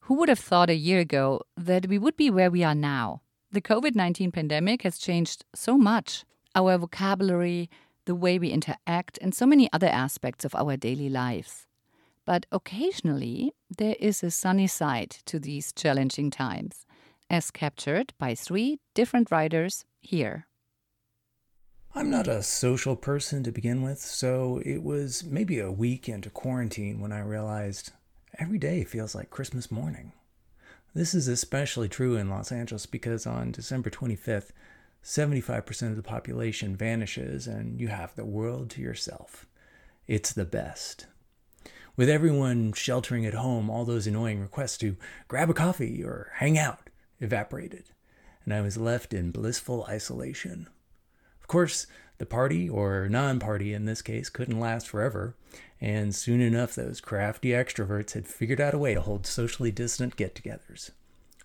Who would have thought a year ago that we would be where we are now? The COVID 19 pandemic has changed so much our vocabulary, the way we interact, and so many other aspects of our daily lives. But occasionally, there is a sunny side to these challenging times, as captured by three different writers here. I'm not a social person to begin with, so it was maybe a week into quarantine when I realized every day feels like Christmas morning. This is especially true in Los Angeles because on December 25th, 75% of the population vanishes and you have the world to yourself. It's the best. With everyone sheltering at home, all those annoying requests to grab a coffee or hang out evaporated, and I was left in blissful isolation. Of course, the party, or non party in this case, couldn't last forever, and soon enough those crafty extroverts had figured out a way to hold socially distant get togethers.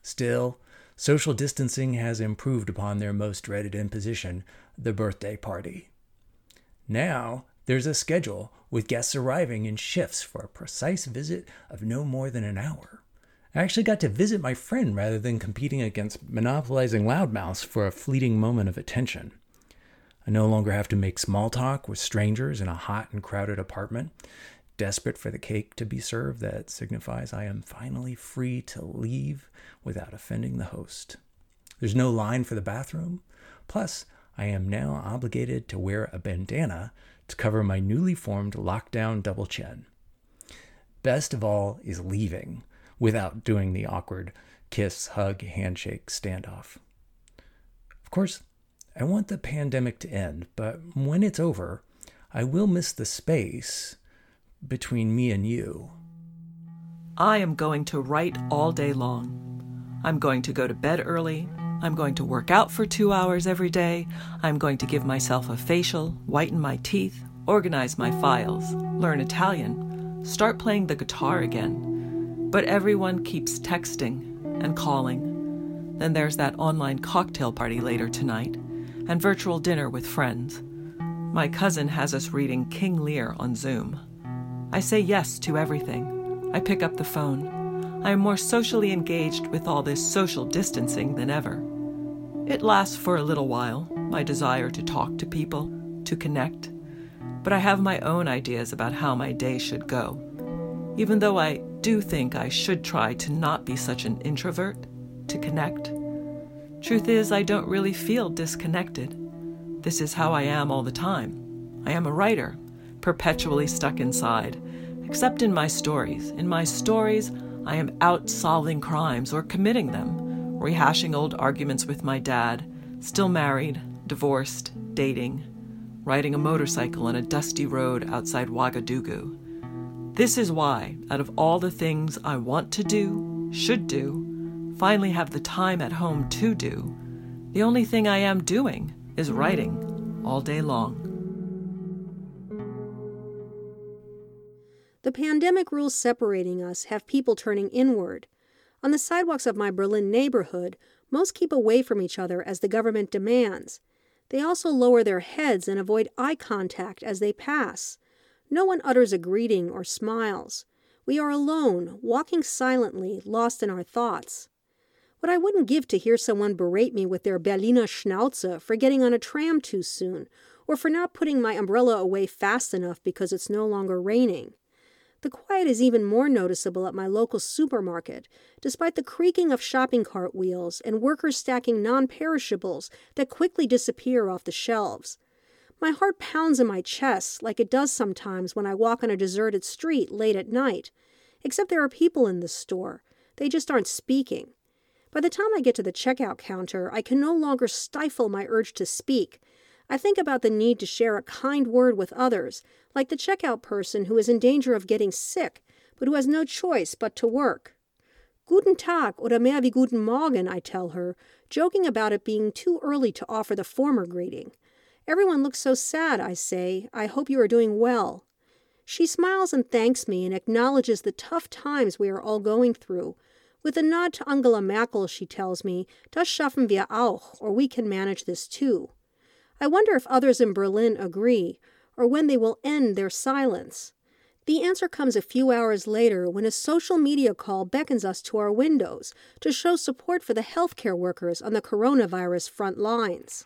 Still, social distancing has improved upon their most dreaded imposition, the birthday party. Now, there's a schedule with guests arriving in shifts for a precise visit of no more than an hour. I actually got to visit my friend rather than competing against monopolizing loudmouths for a fleeting moment of attention. I no longer have to make small talk with strangers in a hot and crowded apartment, desperate for the cake to be served that signifies I am finally free to leave without offending the host. There's no line for the bathroom. Plus, I am now obligated to wear a bandana to cover my newly formed lockdown double chin. Best of all is leaving without doing the awkward kiss, hug, handshake standoff. Of course, I want the pandemic to end, but when it's over, I will miss the space between me and you. I am going to write all day long. I'm going to go to bed early. I'm going to work out for two hours every day. I'm going to give myself a facial, whiten my teeth, organize my files, learn Italian, start playing the guitar again. But everyone keeps texting and calling. Then there's that online cocktail party later tonight and virtual dinner with friends. My cousin has us reading King Lear on Zoom. I say yes to everything. I pick up the phone. I am more socially engaged with all this social distancing than ever. It lasts for a little while, my desire to talk to people, to connect, but I have my own ideas about how my day should go. Even though I do think I should try to not be such an introvert, to connect. Truth is, I don't really feel disconnected. This is how I am all the time. I am a writer, perpetually stuck inside, except in my stories. In my stories, I am out solving crimes or committing them, rehashing old arguments with my dad, still married, divorced, dating, riding a motorcycle on a dusty road outside Ouagadougou. This is why, out of all the things I want to do, should do, finally have the time at home to do, the only thing I am doing is writing all day long. The pandemic rules separating us have people turning inward. On the sidewalks of my Berlin neighborhood, most keep away from each other as the government demands. They also lower their heads and avoid eye contact as they pass. No one utters a greeting or smiles. We are alone, walking silently, lost in our thoughts. What I wouldn't give to hear someone berate me with their Berliner Schnauze for getting on a tram too soon, or for not putting my umbrella away fast enough because it's no longer raining. The quiet is even more noticeable at my local supermarket, despite the creaking of shopping cart wheels and workers stacking non perishables that quickly disappear off the shelves. My heart pounds in my chest like it does sometimes when I walk on a deserted street late at night. Except there are people in the store. They just aren't speaking. By the time I get to the checkout counter, I can no longer stifle my urge to speak. I think about the need to share a kind word with others, like the checkout person who is in danger of getting sick, but who has no choice but to work. Guten Tag oder mehr wie guten Morgen, I tell her, joking about it being too early to offer the former greeting. Everyone looks so sad, I say. I hope you are doing well. She smiles and thanks me and acknowledges the tough times we are all going through. With a nod to Angela Merkel, she tells me, Das schaffen wir auch, or we can manage this too. I wonder if others in Berlin agree, or when they will end their silence. The answer comes a few hours later when a social media call beckons us to our windows to show support for the healthcare workers on the coronavirus front lines.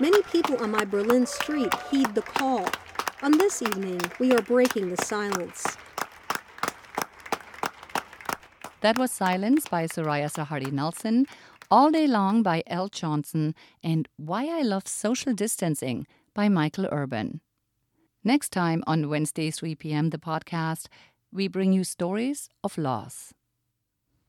Many people on my Berlin street heed the call. On this evening, we are breaking the silence. That was Silence by Soraya Sarhaddi Nelson, All Day Long by Elle Johnson, and Why I Love Social Distancing by Michael Urban. Next time on Wednesday, 3 p.m., the podcast, we bring you stories of loss.